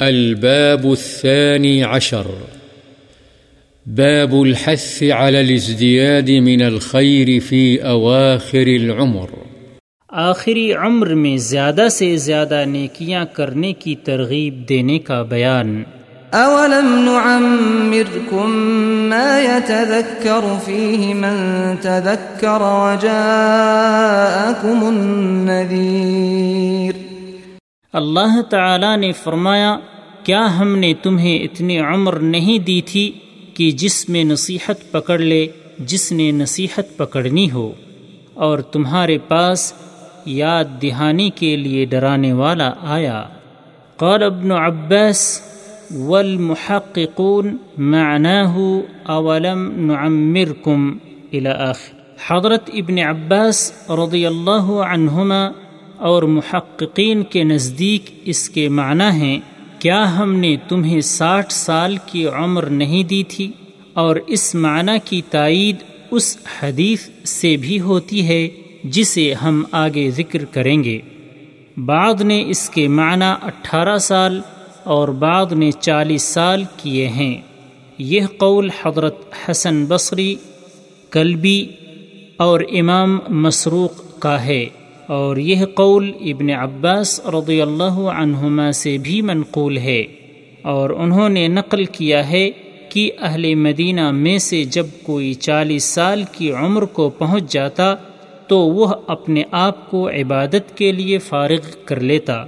الباب الثاني عشر. باب الحث على الازدياد من الخير في أواخر العمر. آخری عمر میں زیادہ سے زیادہ نیکیاں کرنے کی ترغیب دینے کا بیان۔ اولم نعمركم ما يتذكر فيه من تذكر وجاءكم النذير۔ اللہ تعالی نے فرمایا، کیا ہم نے تمہیں اتنی عمر نہیں دی تھی کہ جس میں نصیحت پکڑ لے، جس نے نصیحت پکڑنی ہو؟ اور تمہارے پاس یاد دہانی کے لیے ڈرانے والا آیا۔ قال ابن عباس، والمحققون معناه اولم نعمركم الى آخر۔ حضرت ابن عباس رضی اللہ عنہما اور محققین کے نزدیک اس کے معنی ہیں، کیا ہم نے تمہیں ساٹھ سال کی عمر نہیں دی تھی؟ اور اس معنی کی تائید اس حدیث سے بھی ہوتی ہے جسے ہم آگے ذکر کریں گے۔ بعد نے اس کے معنی اٹھارہ سال اور بعد نے چالیس سال کیے ہیں۔ یہ قول حضرت حسن بصری، کلبی اور امام مسروق کا ہے۔ اور یہ قول ابن عباس رضی اللہ عنہما سے بھی منقول ہے اور انہوں نے نقل کیا ہے کہ اہل مدینہ میں سے جب کوئی چالیس سال کی عمر کو پہنچ جاتا تو وہ اپنے آپ کو عبادت کے لیے فارغ کر لیتا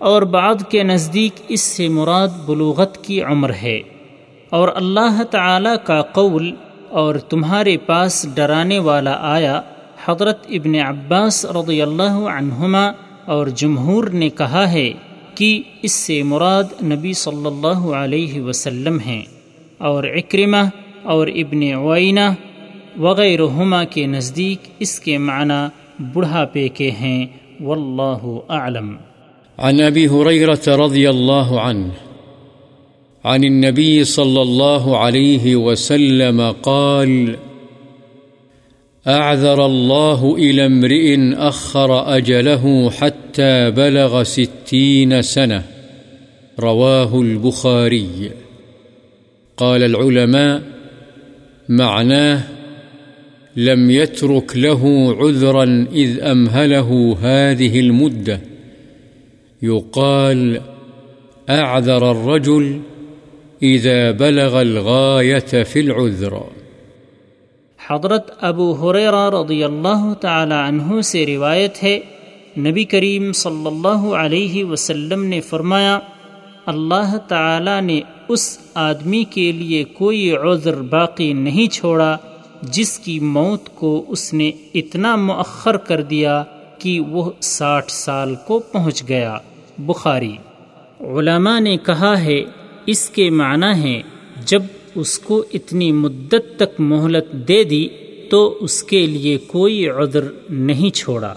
اور بعد کے نزدیک اس سے مراد بلوغت کی عمر ہے اور اللہ تعالی کا قول اور تمہارے پاس ڈرانے والا آیا حضرت ابن عباس رضی اللہ عنہما اور جمہور نے کہا ہے کہ اس سے مراد نبی صلی اللہ علیہ وسلم ہیں اور اکرمہ اور ابن وعینہ وغیرہما کے نزدیک اس کے معنی بڑھاپے کے ہیں، واللہ اعلم۔ عن ابی حریرت رضی اللہ عنہ، عن النبي صلى الله عليه وسلم قال أعذر الله إلى امرئ أخر أجله حتى بلغ ستين سنة. رواه البخاري. قال العلماء معناه لم يترك له عذرا إذ أمهله هذه المدة. يقال أعذر الرجل إذا بلغ الغاية في العذر. حضرت ابو حریرہ رضی اللہ تعالی عنہ سے روایت ہے، نبی کریم صلی اللہ علیہ وسلم نے فرمایا، اللہ تعالی نے اس آدمی کے لیے کوئی عذر باقی نہیں چھوڑا جس کی موت کو اس نے اتنا مؤخر کر دیا کہ وہ ساٹھ سال کو پہنچ گیا۔ بخاری۔ علماء نے کہا ہے، اس کے معنی ہے جب اس کو اتنی مدت تک مہلت دے دی تو اس کے لیے کوئی عذر نہیں چھوڑا۔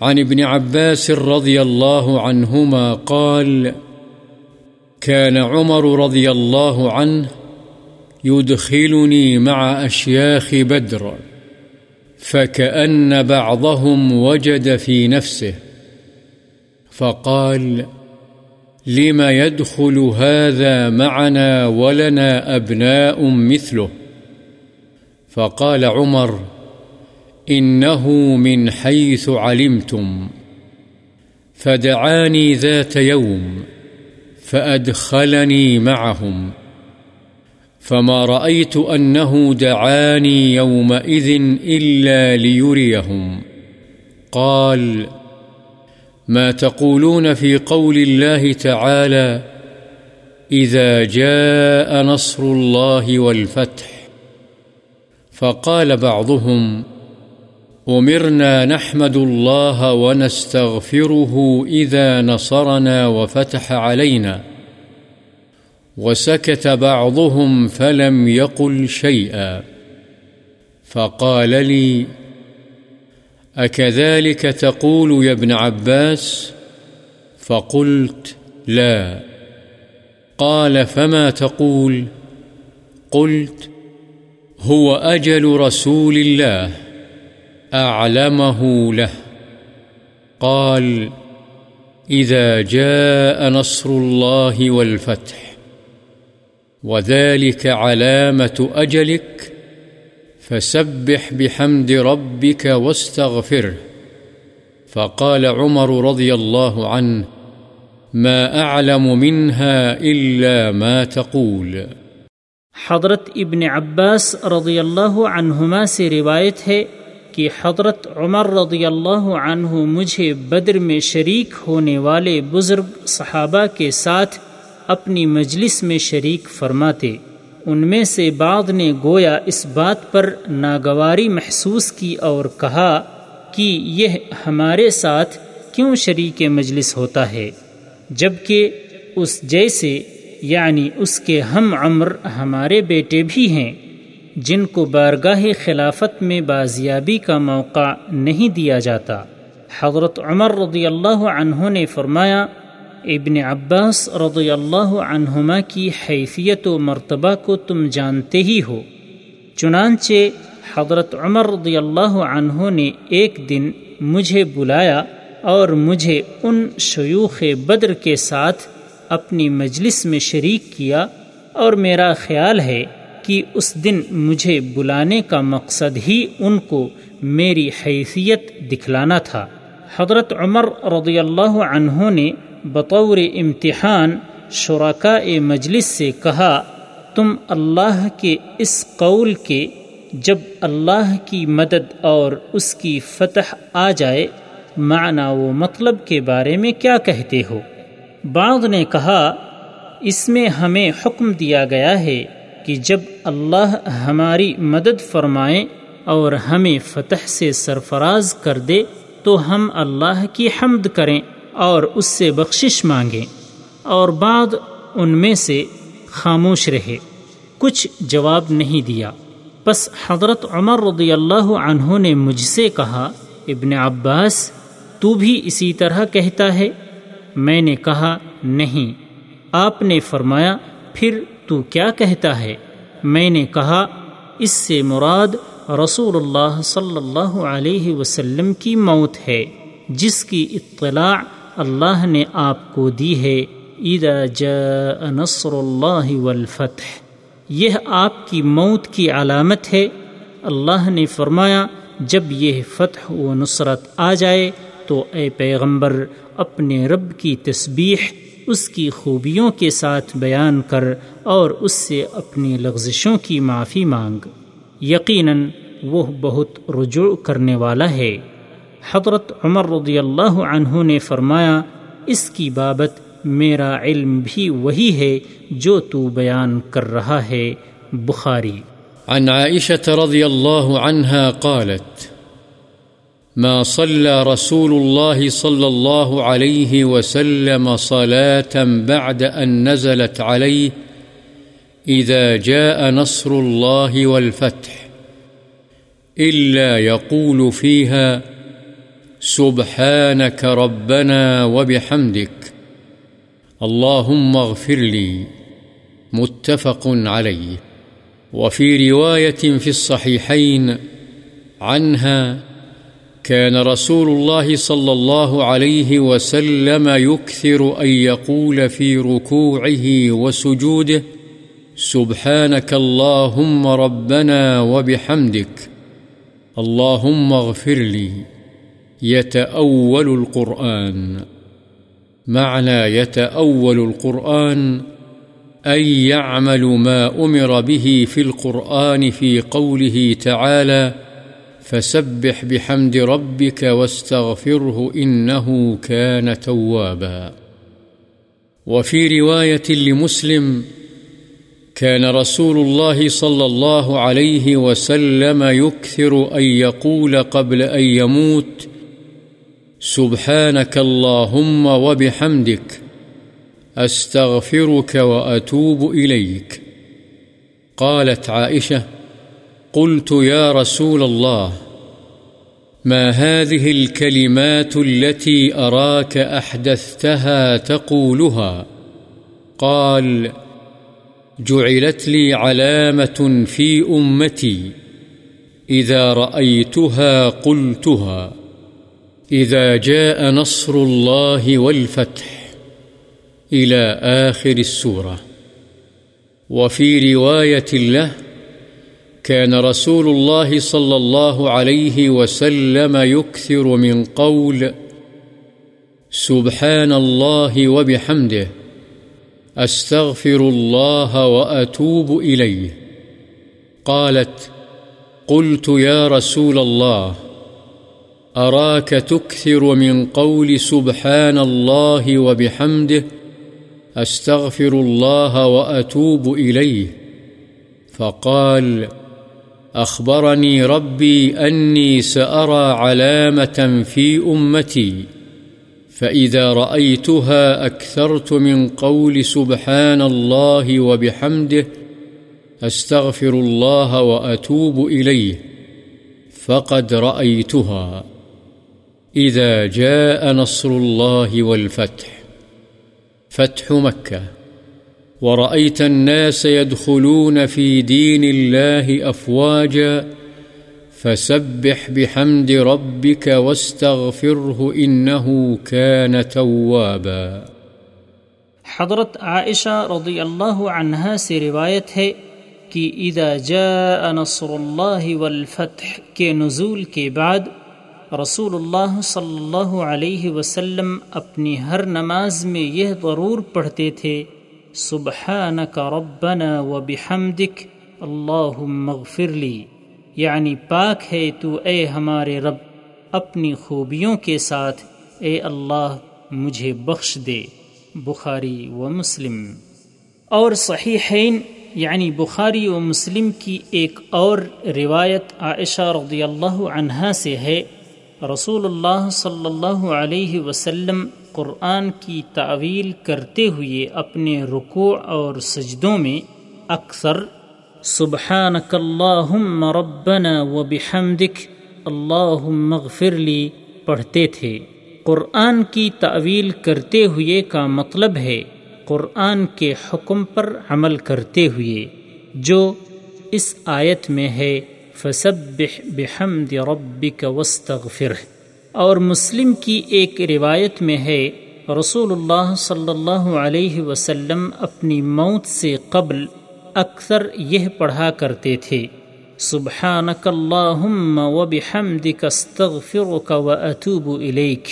عن ابن عباس رضي الله عنهما قال كان عمر رضي الله عنه يدخلني مع أشياخ بدر فكأن بعضهم وجد في نفسه فقال فقال لما يدخل هذا معنا ولنا أبناء مثله فقال عمر إنه من حيث علمتم فدعاني ذات يوم فأدخلني معهم فما رأيت أنه دعاني يومئذ إلا ليريهم قال قال ما تقولون في قول الله تعالى إذا جاء نصر الله والفتح فقال بعضهم أمرنا نحمد الله ونستغفره إذا نصرنا وفتح علينا وسكت بعضهم فلم يقل شيئا فقال لي أكذلك تقول يا ابن عباس؟ فقلت لا. قال فما تقول؟ قلت هو أجل رسول الله، أعلمه له. قال إذا جاء نصر الله والفتح، وذلك علامة أجلك فسبح بحمد ربك واستغفره. فقال عمر رضي الله عنه، ما أعلم منها إلا ما تقول. حضرت ابن عباس رضی اللہ عنہما سے روایت ہے کہ حضرت عمر رضی اللہ عنہ مجھے بدر میں شریک ہونے والے بزرگ صحابہ کے ساتھ اپنی مجلس میں شریک فرماتے۔ ان میں سے بعد نے گویا اس بات پر ناگواری محسوس کی اور کہا کہ یہ ہمارے ساتھ کیوں شریک مجلس ہوتا ہے، جبکہ اس جیسے یعنی اس کے ہم عمر ہمارے بیٹے بھی ہیں، جن کو بارگاہ خلافت میں بازیابی کا موقع نہیں دیا جاتا۔ حضرت عمر رضی اللہ عنہ نے فرمایا ابن عباس رضی اللہ عنہما کی حیثیت و مرتبہ کو تم جانتے ہی ہو۔ چنانچہ حضرت عمر رضی اللہ عنہ نے ایک دن مجھے بلایا اور مجھے ان شیوخ بدر کے ساتھ اپنی مجلس میں شریک کیا اور میرا خیال ہے کہ اس دن مجھے بلانے کا مقصد ہی ان کو میری حیثیت دکھلانا تھا۔ حضرت عمر رضی اللہ عنہ نے بطور امتحان شرکاء مجلس سے کہا، تم اللہ کے اس قول کے جب اللہ کی مدد اور اس کی فتح آ جائے، معنی و مطلب کے بارے میں کیا کہتے ہو؟ بعض نے کہا، اس میں ہمیں حکم دیا گیا ہے کہ جب اللہ ہماری مدد فرمائے اور ہمیں فتح سے سرفراز کر دے، تو ہم اللہ کی حمد کریں۔ اور اس سے بخشش مانگیں اور بعد ان میں سے خاموش رہے۔ کچھ جواب نہیں دیا۔ بس حضرت عمر رضی اللہ عنہ نے مجھ سے کہا، ابن عباس، تو بھی اسی طرح کہتا ہے؟ میں نے کہا، نہیں۔ آپ نے فرمایا، پھر تو کیا کہتا ہے؟ میں نے کہا، اس سے مراد رسول اللہ صلی اللہ علیہ وسلم کی موت ہے، جس کی اطلاع اللہ نے آپ کو دی ہے، اذا جاء نصر اللہ والفتح۔ یہ آپ کی موت کی علامت ہے۔ اللہ نے فرمایا، جب یہ فتح و نصرت آ جائے تو اے پیغمبر، اپنے رب کی تسبیح، اس کی خوبیوں کے ساتھ بیان کر اور اس سے اپنی لغزشوں کی معافی مانگ۔ یقیناً وہ بہت رجوع کرنے والا ہے۔ حضرت عمر رضی اللہ عنہ نے فرمایا، اس کی بابت میرا علم بھی وہی ہے جو تو بیان کر رہا ہے، بخاری۔ عن عائشة رضي الله عنها قالت، ما صلى رسول الله صلى الله عليه وسلم صلاة بعد أن نزلت عليه إذا جاء نصر الله والفتح إلا يقول فيها سبحانك ربنا وبحمدك. اللهم اغفر لي. متفق عليه. وفي رواية في الصحيحين عنها كان رسول الله صلى الله عليه وسلم يكثر أن يقول في ركوعه وسجوده سبحانك اللهم ربنا وبحمدك. اللهم اغفر لي. يتأول القرآن. معنى يتأول القرآن أن يعمل ما أمر به في القرآن في قوله تعالى فسبح بحمد ربك واستغفره إنه كان توابا. وفي رواية لمسلم كان رسول الله صلى الله عليه وسلم يكثر أن يقول قبل أن يموت سبحانك اللهم وبحمدك أستغفرك وأتوب إليك. قالت عائشة، قلت يا رسول الله، ما هذه الكلمات التي أراك أحدثتها تقولها؟ قال، جعلت لي علامة في أمتي، إذا رأيتها قلتها. إذا جاء نصر الله والفتح إلى آخر السورة. وفي رواية له، كان رسول الله صلى الله عليه وسلم يكثر من قول سبحان الله وبحمده، أستغفر الله وأتوب إليه. قالت قلت يا رسول الله أراك تكثر من قول سبحان الله وبحمده، أستغفر الله وأتوب إليه. فقال، أخبرني ربي أني سأرى علامة في أمتي، فإذا رأيتها أكثرت من قول سبحان الله وبحمده، أستغفر الله وأتوب إليه. فقد رأيتها. إذا جاء نصر الله والفتح، فتح مكة. ورأيت الناس يدخلون في دين الله أفواجا، فسبح بحمد ربك واستغفره إنه كان توابا. حضرت عائشہ رضی اللہ عنہا سے روایت ہے کہ اذا جاء نصر اللہ والفتح کے نزول کے بعد رسول اللہ صلی اللہ علیہ وسلم اپنی ہر نماز میں یہ ضرور پڑھتے تھے، سبحانک ربنا و بحمدک اللہ مغفر لی یعنی پاک ہے تو اے ہمارے رب، اپنی خوبیوں کے ساتھ اے اللہ مجھے بخش دے۔ بخاری و مسلم۔ اور صحیحین یعنی بخاری و مسلم کی ایک اور روایت عائشہ رضی اللہ عنہا سے ہے۔ رسول اللہ صلی اللہ علیہ وسلم قرآن کی تعویل کرتے ہوئے اپنے رکوع اور سجدوں میں اکثر سبحانک اللہم ربنا و بحمدک اللہم مغفر لی پڑھتے تھے قرآن کی تعویل کرتے ہوئے کا مطلب ہے قرآن کے حکم پر عمل کرتے ہوئے جو اس آیت میں ہے فسبح بحمد ربك واستغفره اور مسلم کی ایک روایت میں ہے، رسول اللہ صلی اللہ علیہ وسلم اپنی موت سے قبل اکثر یہ پڑھا کرتے تھے۔ سبحانک اللہم وبحمدک استغفرک واتوب الیک۔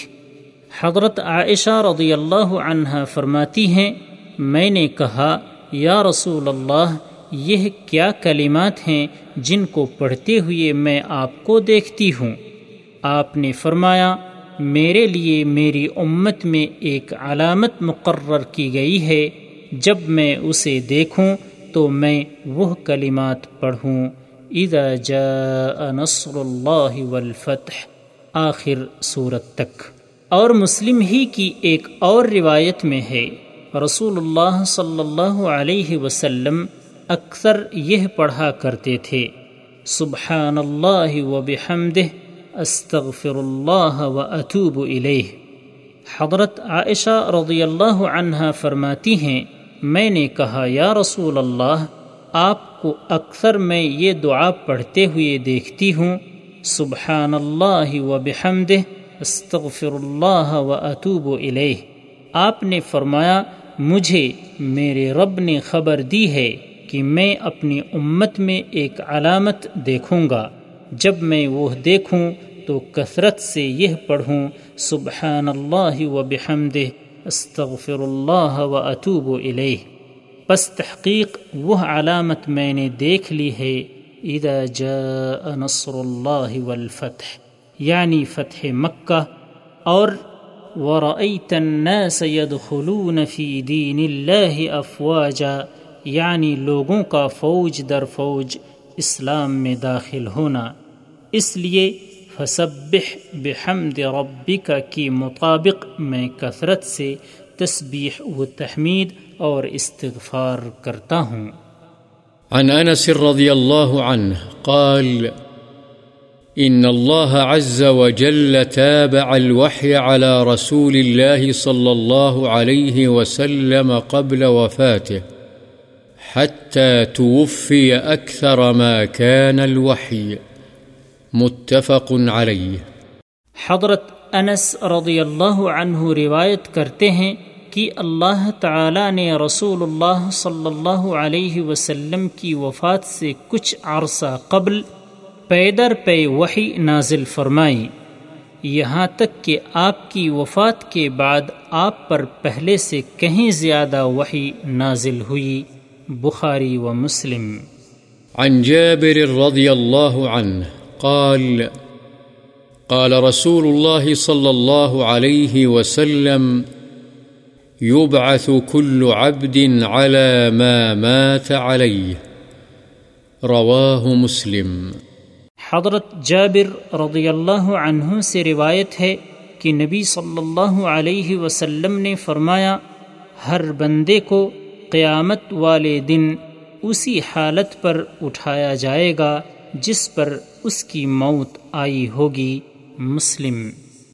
حضرت عائشہ رضی اللہ عنہ فرماتی ہیں، میں نے کہا، یا رسول اللہ یہ کیا کلمات ہیں جن کو پڑھتے ہوئے میں آپ کو دیکھتی ہوں؟ آپ نے فرمایا، میرے لیے میری امت میں ایک علامت مقرر کی گئی ہے، جب میں اسے دیکھوں تو میں وہ کلمات پڑھوں، اذا جاء نصر اللہ والفتح، آخر صورت تک۔ اور مسلم ہی کی ایک اور روایت میں ہے، رسول اللہ صلی اللہ علیہ وسلم اکثر یہ پڑھا کرتے تھے سبحان اللہ و بحمدہ، استغفر اللہ و اتوب الیہ۔ حضرت عائشہ رضی اللہ عنہ فرماتی ہیں، میں نے کہا، یا رسول اللہ، آپ کو اکثر میں یہ دعا پڑھتے ہوئے دیکھتی ہوں سبحان اللہ و بحمدہ، استغفر اللہ و اتوب الیہ۔ آپ نے فرمایا، مجھے، میرے رب نے خبر دی ہے۔ کہ میں اپنی امت میں ایک علامت دیکھوں گا۔ جب میں وہ دیکھوں تو کثرت سے یہ پڑھوں سبحان اللہ و بحمد استغفر اللہ و اطوب و پس تحقیق وہ علامت میں نے دیکھ لی ہے، اذا جاء نصر اللہ والفتح یعنی فتح مکہ، اور ورأيت الناس يدخلون في دين الله أفواجا۔ یعنی لوگوں کا فوج در فوج اسلام میں داخل ہونا۔ اس لیے فسبح بحمد ربک کی مطابق میں کثرت سے تسبیح و تحمید اور استغفار کرتا ہوں۔ عن انس رضی اللہ عنہ قال إن الله عز وجل تابع الوحي على رسول الله صلى الله عليه وسلم قبل وفاته حتى توفي أكثر ما كان الوحي. متفق عليه. حضرت انس رضی اللہ عنہ روایت کرتے ہیں کہ اللہ تعالی نے رسول اللہ صلی اللہ علیہ وسلم کی وفات سے کچھ عرصہ قبل پیدر پے وحی نازل فرمائی۔ یہاں تک کہ آپ کی وفات کے بعد آپ پر پہلے سے کہیں زیادہ وحی نازل ہوئی۔ بخاری و مسلم۔ عن جابر رضي الله عنه قال قال رسول الله صلى الله عليه وسلم يبعث كل عبد على ما مات عليه رواه مسلم۔ حضرت جابر رضی اللہ عنہ سے روایت ہے کہ نبی صلی اللہ علیہ وسلم نے فرمایا ہر بندے کو قیامت والے دن اسی حالت پر اٹھایا جائے گا جس پر اس کی موت آئی ہوگی مسلم۔